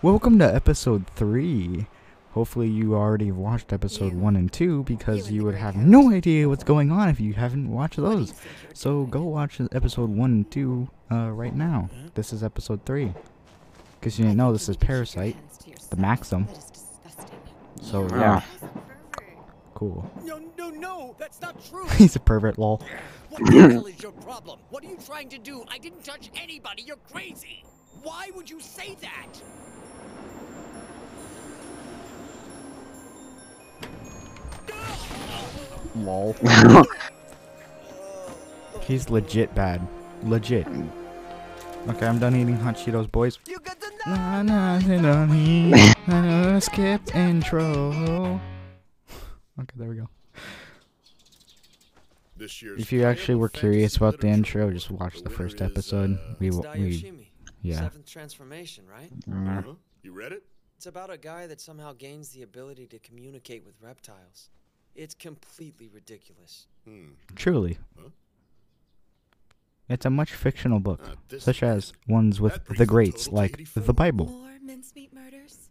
Welcome to episode 3. Hopefully, you already watched episode 1 and 2 because you would have no idea what's going on if you haven't watched those. So, go watch episode 1 and 2 uh, right now. This is episode 3. Because you didn't know this is Parasyte, the Maxim. So, yeah, cool. No, no, no, that's not true. He's a pervert, lol. What the hell is your problem? What are you trying to do? I didn't touch anybody. You're crazy. Why would you say that? Lol. He's legit bad. Legit. Okay, I'm done eating hot Cheetos, boys. Skip intro. Okay, there we go. This year's If you actually were curious about the intro, just watch the first episode. uh, We, It's w- we, yeah. Seventh transformation, right? Uh-huh. You read it? It's about a guy that somehow gains the ability to communicate with reptiles. It's completely ridiculous. Hmm. truly. Huh? It's a much fictional book, Uh, such as ones with the the greats, like 84. the Bible. More mincemeat murders?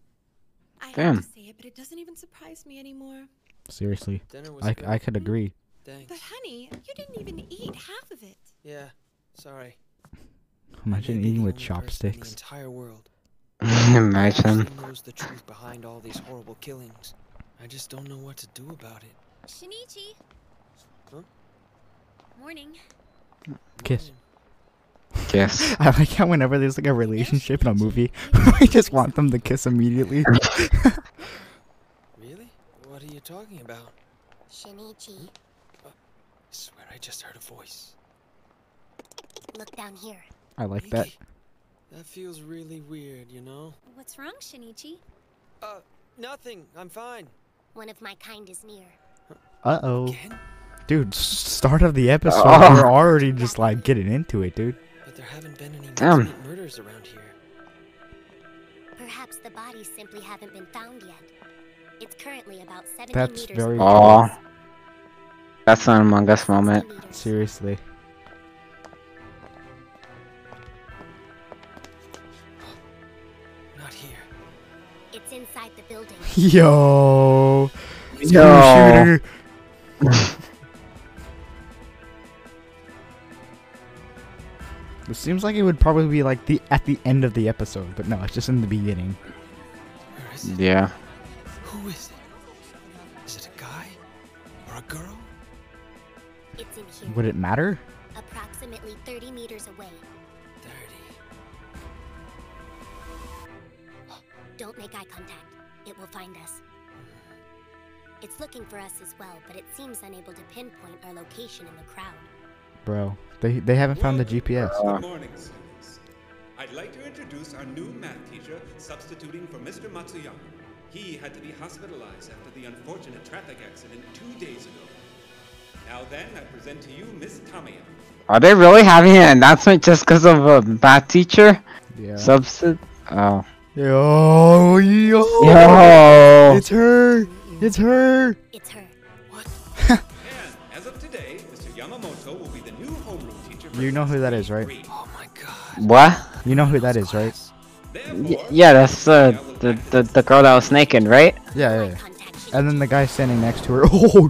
I Damn. hate to say it, but it doesn't even surprise me anymore. Seriously, Dinner I, good. I could agree. Thanks. But honey, you didn't even eat half of it. Yeah, sorry. Imagine eating with only person in chopsticks. The entire world Imagine. knows the truth behind all these horrible killings. I just don't know what to do about it. Shinichi. Huh? Morning. Kiss. Kiss. I like how whenever there's like a relationship in a movie, I just want them to kiss immediately. Really? What are you talking about? Shinichi, I swear I just heard a voice. look down here. I like that. That feels really weird, you know? What's wrong, Shinichi? Uh, nothing. I'm fine. One of my kind is near. Uh oh. Dude, start of the episode, Oh. we're already just like getting into it, dude. But there haven't been any Damn. mincemeat murders around here. Perhaps the bodies simply haven't been found yet. It's currently about 70 That's meters very away. Aw. That's an Among Us moment. Seriously. Not here. It's inside the building. Yo. School Yo. shooter. It seems like it would probably be like the at the end of the episode, but no, it's just in the beginning. Where is it? Yeah. Who is it? Is it a guy? Or a girl? It's in here. Would it matter? Approximately 30 meters away. 30. Don't make eye contact. It will find us. It's looking for us as well, but it seems unable to pinpoint our location in the crowd. Bro, they they haven't found the GPS. Good morning, students. I'd like to introduce our new math teacher substituting for Mr. Matsuyama. He had to be hospitalized after the unfortunate traffic accident two days ago. Now then, I present to you Miss Tamiya. Are they really having an announcement just because of a bad teacher? Yeah. Substitute? Oh. Yo, yo. Yo. It's her. It's her. It's her. What? and as of today, Mr. Yamamoto will be the new homeroom teacher. for You know who that is, right? Oh my god. What? You know who that is, right? Y- yeah, that's uh, the, the the girl that was naked, right? Yeah, yeah. Yeah. And then the guy standing next to her. Oh.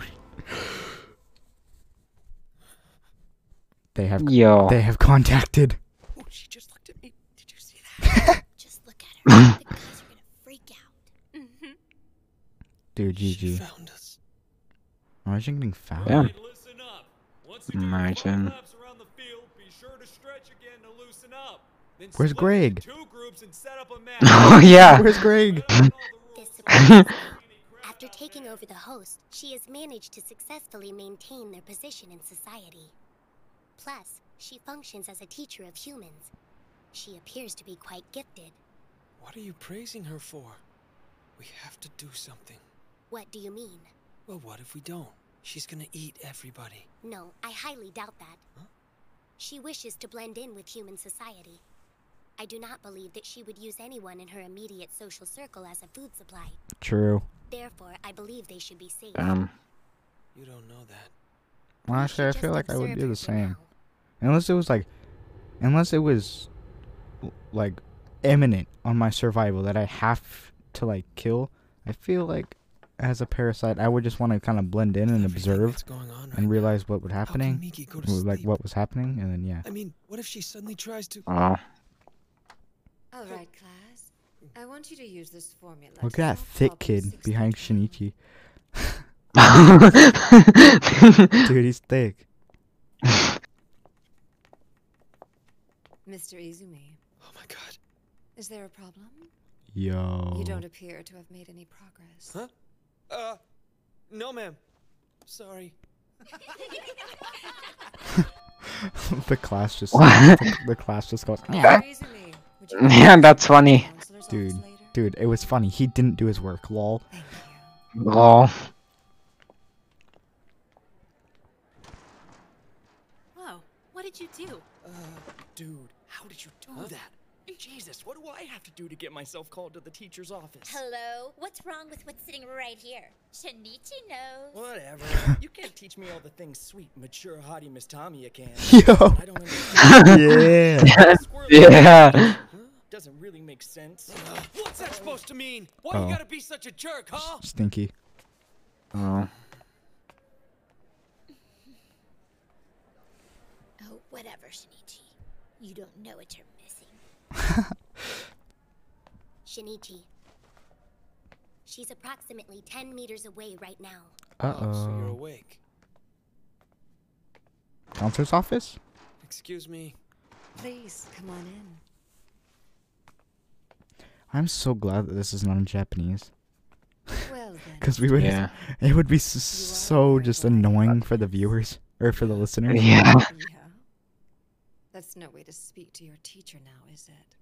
They have Yo. they have contacted. Oh, she just looked at me. Did you see that? Just look at her. the guys are gonna freak out. Mm-hmm. Dude, She GG. found us. Imagine getting found. Yeah. Listen up. Once again, Imagine. around the field. Be sure to stretch again to loosen up. Then Where's Greg? Two groups and set up a. Oh yeah. Where's Greg? After taking over the host, she has managed to successfully maintain their position in society. Plus, she functions as a teacher of humans. She appears to be quite gifted. What are you praising her for? We have to do something. What do you mean? Well, what if we don't? She's gonna eat everybody. No, I highly doubt that. Huh? She wishes to blend in with human society. I do not believe that she would use anyone in her immediate social circle as a food supply. True. Therefore, I believe they should be safe. Damn. You don't know that. Well, actually, I feel like I would do the same. now. Unless it was like, unless it was, like, imminent on my survival that I have to like kill, I feel like as a parasite, I would just want to kind of blend in and observe that's going on right and now, realize what was how happening, Miki go to like sleep? what was happening, and then yeah. I mean, what if she suddenly tries to? Oh. All right, class. I want you to use this formula. Look at that thick kid behind Shinichi. Dude, he's thick. Mr. Izumi, Oh my god. is there a problem? Yo. You don't appear to have made any progress. Huh? Uh, no, ma'am. Sorry. the class just What? the, the class just goes. Mr. Izumi, Yeah, mind that's funny. Dude, dude, it was funny. He didn't do his work. Lol. Thank you. Lol. Whoa, what did you do? Uh, dude, how did you do that? Jesus, what do I have to do to get myself called to the teacher's office? Hello? What's wrong with what's sitting right here? Shinichi knows. Whatever. you can't teach me all the things sweet, mature, haughty Miss Tamiya can. Yo. I don't understand. Yeah. Yeah. Doesn't really make sense. Uh, what's that supposed to mean? Why Oh. you gotta be such a jerk, huh? Stinky. Oh. Oh, whatever, Shinichi. You don't know what you're missing. Shinichi. She's approximately 10 meters away right now. Uh Oh, so you're awake. Counselor's office? Excuse me. Please, come on in. I'm so glad that this is not in Japanese. Well then. Because we would, Yeah. it would be s- so just annoying for the viewers or for the listeners. Yeah. Yeah. That's no way to speak to your teacher now, is it?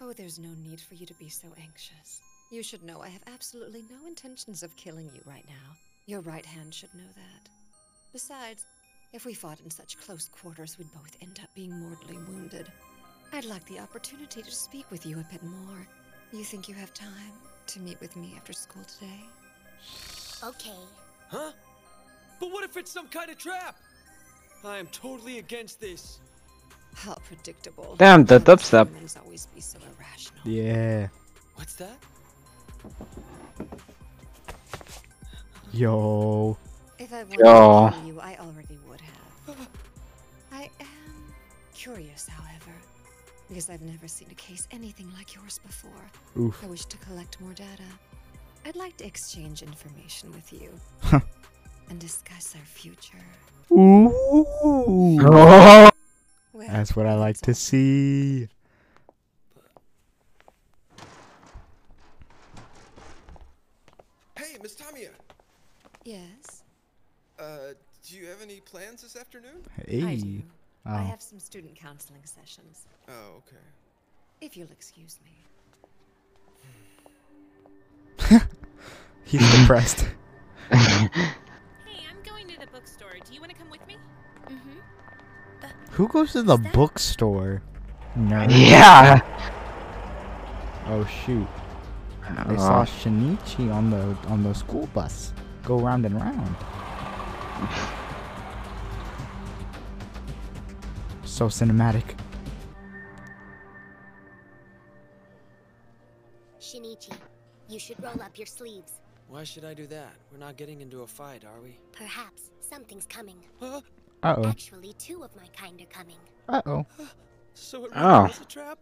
Oh, there's no need for you to be so anxious. You should know I have absolutely no intentions of killing you right now. Your right hand should know that. Besides, if we fought in such close quarters, we'd both end up being mortally wounded. I'd like the opportunity to speak with you a bit more. You think you have time to meet with me after school today? Okay. Huh? But what if it's some kind of trap? I am totally against this. How predictable. Damn, the How must dubstep. always be so irrational. Yeah. What's that? Yo. If I wanted Yo. to you, I already would have. I am curious, however, because I've never seen a case anything like yours before. Oof. I wish to collect more data. I'd like to exchange information with you and discuss our future. Ooh. Oh. That's what I like to see. Hey, Miss Tamiya. Yes, Uh, do you have any plans this afternoon? Hey. I do. I Oh. have some student counseling sessions. Oh, okay. If you'll excuse me. He's depressed. Who goes to the bookstore? Nerd. Yeah. Oh shoot. Uh, they saw Oh. Shinichi on the on the school bus. Go round and round. So cinematic. Shinichi, you should roll up your sleeves. Why should I do that? We're not getting into a fight, are we? Perhaps something's coming. Huh? Uh oh. Actually, two of my kind are coming. Uh oh. So it really Oh. was a trap?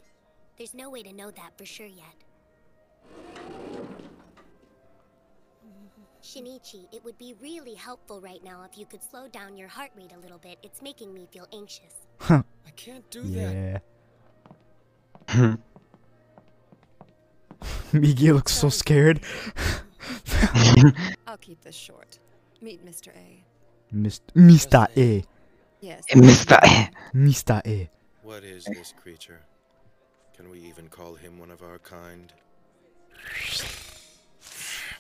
There's no way to know that for sure yet. Shinichi, it would be really helpful right now if you could slow down your heart rate a little bit. It's making me feel anxious. I can't do that. Yeah. Migi looks so scared. I'll keep this short. Meet Mr. A. Mist- Mr. A. Yes. Mr. Mr. A. What is this creature? Can we even call him one of our kind?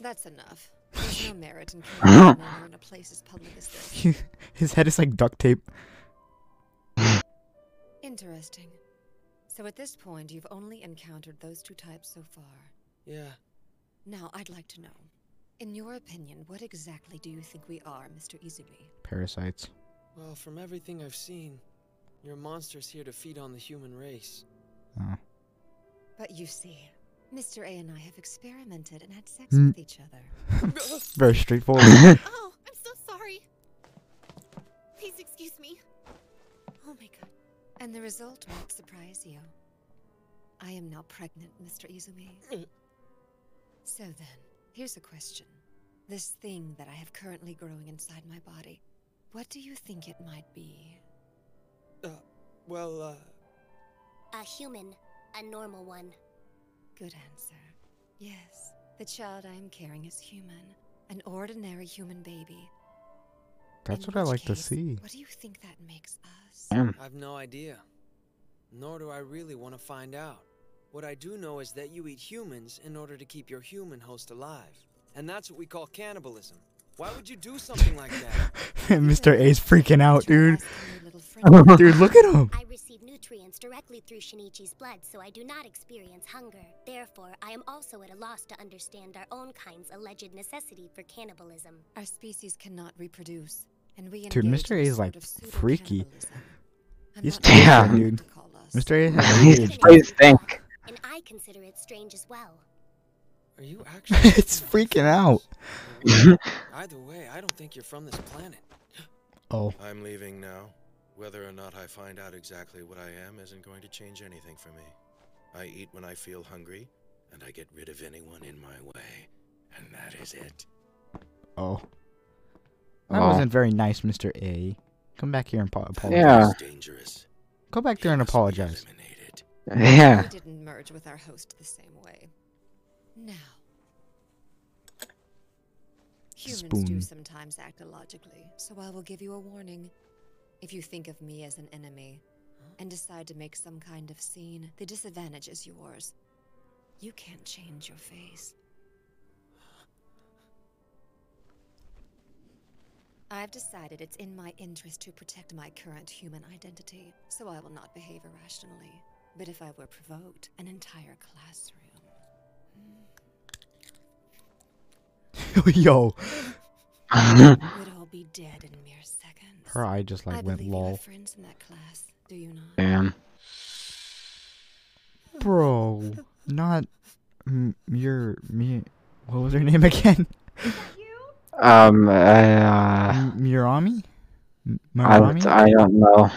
That's enough. There's no merit in killing a man in a place as public as this. His head is like duct tape. Interesting. So at this point, you've only encountered those two types so far. Yeah. Now, I'd like to know, in your opinion, what exactly do you think we are, Mr. Izumi? Parasites. Well, from everything I've seen, Your monster's here to feed on the human race. Oh. But you see, Mr. A and I have experimented and had sex Mm. with each other. Very straightforward. Oh, I'm so sorry. Please excuse me. Oh my god. And the result won't surprise you. I am now pregnant, Mr. Izumi. so then, here's a question. This thing that I have currently growing inside my body, what do you think it might be? Uh, well, uh, A human, a normal one. Good answer. Yes, the child I am carrying is human. An ordinary human baby. That's In what I which like to see. What do you think that makes us? I've no idea. Nor do I really want to find out. What I do know is that you eat humans in order to keep your human host alive. And that's what we call cannibalism. Why would you do something like that? Mr. A's freaking out, dude. Little friend. Dude, look at him. I receive nutrients directly through Shinichi's blood, so I do not experience hunger. Therefore, I am also at a loss to understand our own kind's alleged necessity for cannibalism. Our species cannot reproduce, and we Dude, Mr. in A a is, sort like, of freaky. pseudo-cannibalism. I'm He's not sure Yeah. dude. to call us. Mr. A has He's please think. And I consider it strange as well. Are you actually? it's freaking out. Either way, I don't think you're from this planet. Oh. I'm leaving now. Whether or not I find out exactly what I am isn't going to change anything for me. I eat when I feel hungry, and I get rid of anyone in my way. And that is it. Oh. That Oh. wasn't very nice, Mr. A. Come back here and po- apologize. Yeah. Dangerous. Go back there and He must be apologize. Yeah. We didn't merge with our host the same way. Now. Humans Spoon. do sometimes act illogically, so I will give you a warning. If you think of me as an enemy and decide to make some kind of scene, the disadvantage is yours. You can't change your face. I've decided it's in my interest to protect my current human identity, so I will not behave irrationally. But if I were provoked, an entire classroom. Yo. would all be dead in mere seconds. Her eye just I like went believe you lol. have friends in that class, do you not? Damn. Bro. Not. M- your. Me. What was her name again? Um. Uh, M- Murami? M- I, Murami? I don't know.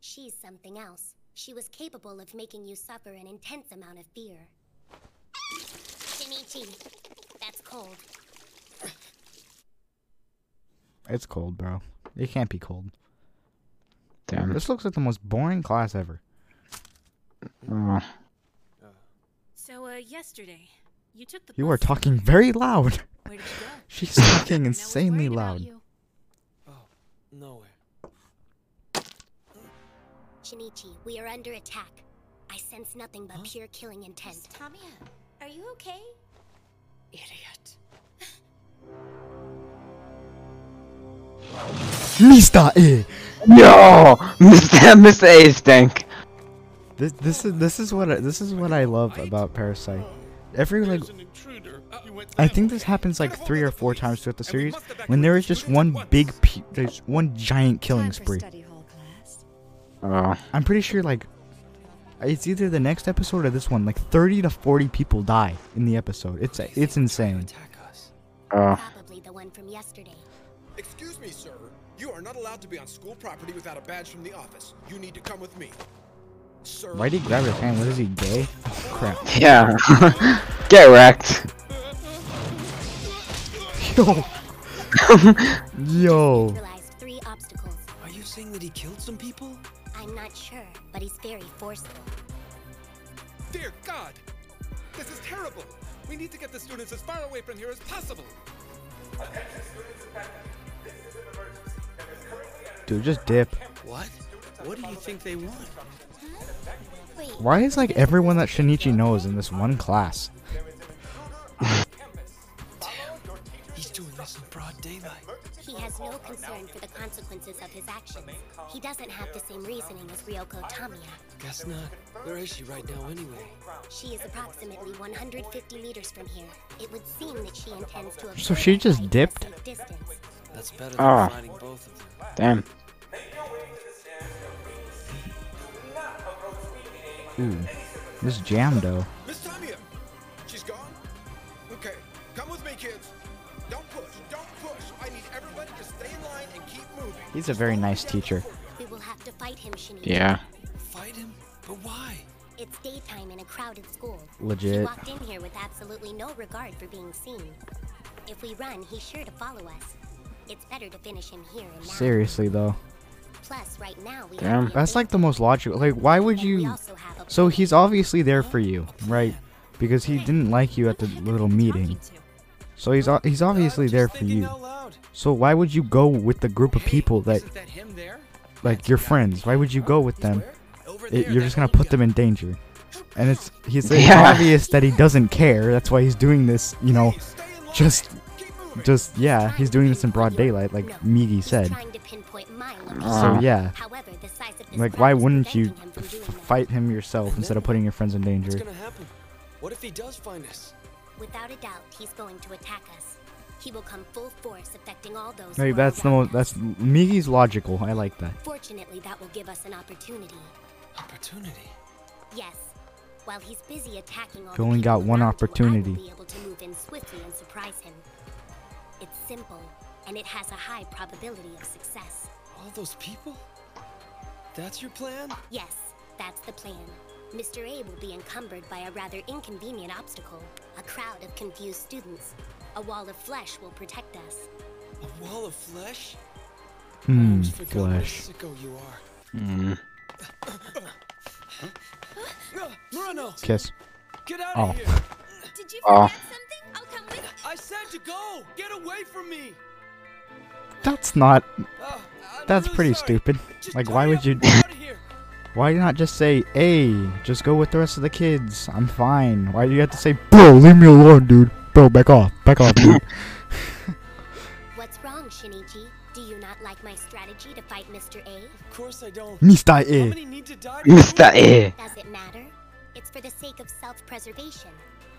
She's something else. She was capable of making you suffer an intense amount of fear. Shinichi, that's cold. It's cold, bro. It can't be cold. Damn. This looks like the most boring class ever. Oh. So, uh, yesterday, you took the You are talking very loud. Where did you go? She's talking insanely loud. Oh, nowhere. Shinichi, we are under attack. I sense nothing but Huh? pure killing intent. Tamiya, you okay? Idiot. Mr. A. Yo, Mr. Mr. A stink. This this is this is what I, this is what I love about Parasyte. Every like I think this happens like three or four times throughout the series when there is just one big pe- there's one giant killing spree. study hall class. Oh. I'm pretty sure like Uh, it's either the next episode or this one. Like 30 to 40 people die in the episode. It's it's insane. Attack us. Oh. Probably the one from yesterday. Excuse me, sir. You are not allowed to be on school property without a badge from the office. You need to come with me. Sir. Why'd he grab his hand? What is he gay? Oh, crap. Yeah. Get wrecked. Yo. Yo. Neutralized three obstacles. Are you saying that he killed some people? I'm not sure, but he's very forceful. Dear God! This is terrible! We need to get the students as far away from here as possible! attention students attention Dude, just dip. What? What do you think they want? Wait, Why is like everyone that Shinichi knows in this one class? He's doing this in broad daylight. He has no concern for the consequences of his actions. He doesn't have the same reasoning as Ryoko Tamiya. Guess not. Where is she right now anyway? She is approximately 150 meters from here. It would seem that she intends to So she just fight at a dipped? Distance. That's better than Ah. fighting both of them. Damn. Ooh, this jam though. Miss Tamiya! She's gone? Okay, come with me, kids. Don't push, don't push. I need everybody to stay in line and keep moving. He's a very nice teacher. We will have to fight him, Shinichi. Yeah. Fight him? But why? It's daytime in a crowded school. Legit. He walked in here with absolutely no regard for being seen. If we run, he's sure to follow us. It's better to finish him here and now. Seriously though. Plus, right now we Damn. That's like the most logical. Like, why would you? So he's obviously there for you, right? Because he didn't like you at the little meeting. So he's o- he's obviously there for you. So why would you go with the group of people that, like your friends? Why would you go with them? It, you're just gonna put them in danger. And it's he's it's Yeah. obvious that he doesn't care. That's why he's doing this. You know, just just yeah, he's doing this in broad daylight, like Migi said. trying to pinpoint my location. So ah. yeah. However, the size of this Like, why wouldn't you preventing him from f- fight him yourself instead of putting your friends in danger? What's gonna happen? What if he does find us? Without a doubt, he's going to attack us. He will come full force, affecting all those. Like that's the most. That's Migi's logical. I like that. Fortunately, that will give us an opportunity. Opportunity? Yes. While he's busy attacking all You only people got one around you, I opportunity. will be able to move in swiftly and surprise him. It's simple, and it has a high probability of success. All those people? That's your plan? Yes, that's the plan. Mr. A will be encumbered by a rather inconvenient obstacle. A crowd of confused students. A wall of flesh will protect us. A wall of flesh? Hmm. Almost forgot what a Flesh. sicko you are. Mm. Uh, Murano! Kiss. Get out Oh. of here! Did you Oh. forget something? I'll come with I said to go! Get away from me! That's not. Uh, That's really pretty sorry. stupid. Just Like, why would up you? Why do you not just say, "Hey, just go with the rest of the kids. I'm fine." Why do you have to say, "Bro, leave me alone, dude"? Bro, back off, back off, dude. What's wrong, Shinichi? Do you not like my strategy to fight Mr. A? Of course I don't. Mr. A. many need to die Mr. A. Does it matter? It's for the sake of self-preservation.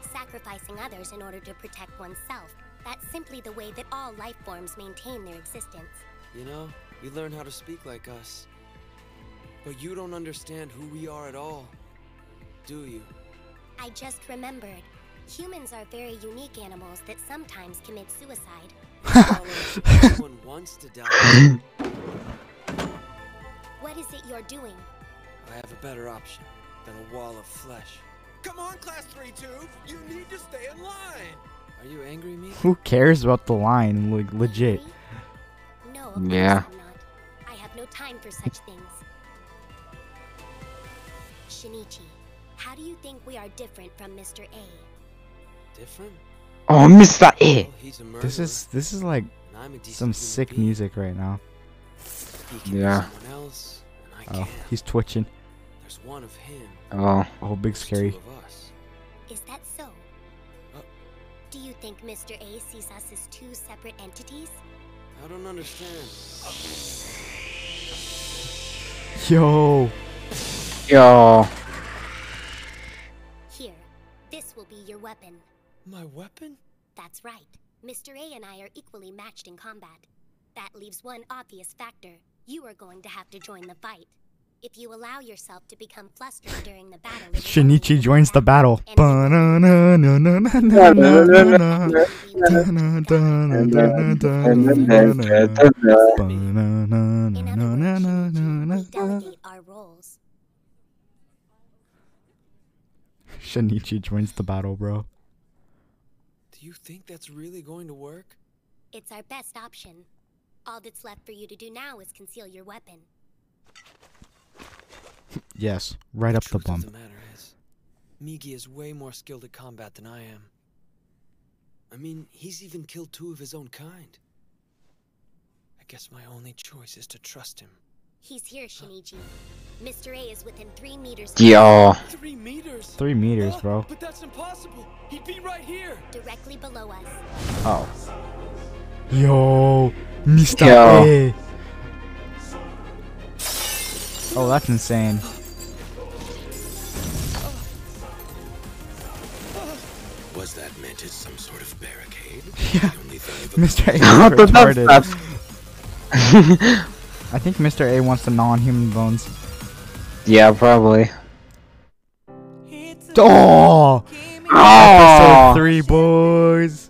Sacrificing others in order to protect oneself. That's simply the way that all life forms maintain their existence. You know, you learn how to speak like us. But you don't understand who we are at all. Do you? I just remembered. Humans are very unique animals that sometimes commit suicide. Well, if Everyone wants to die. What is it you're doing? I have a better option than a wall of flesh. Come on, Class 3-2. You need to stay in line. Are you angry, me? Who cares about the line? Like legit. No, of Yeah. course I'm not. I have no time for such things. Shinichi, how do you think we are different from Mr. A? Different? Oh, Mr. A. Well, he's a murderer. This is this is like and I'm a decent some sick being. music right now. He can be Yeah. else, Oh, can't. he's twitching. There's one of him. Oh. Oh, big scary. Two. Is that so? Uh. Do you think Mr. A sees us as two separate entities? I don't understand. Yo. Yo. Here, this will be your weapon. My weapon? That's right. Mr. A and I are equally matched in combat. That leaves one obvious factor. You are going to have to join the fight. If you allow yourself to become flustered during the battle, Shinichi joins the battle. and it we delegate our roles. Shinichi joins the battle, bro. Do you think that's really going to work? It's our best option. All that's left for you to do now is conceal your weapon. Yes, right up the Truth bum. of the matter is, Migi is way more skilled at combat than I am. I mean, he's even killed two of his own kind. I guess my only choice is to trust him. He's here, Shinichi. Mr. A is within three meters. of Yo. Three meters? Three meters, Huh? bro. But that's impossible. He'd be right here. Directly below us. Oh. Yo, Mr. Yo. A. Oh, that's insane. Was that meant as some sort of barricade? Yeah. The only thing Mr. A What is the fuck? retarded. That's- I think Mr. A wants the non-human bones. Yeah, probably. Oh! oh! Episode 3, boys!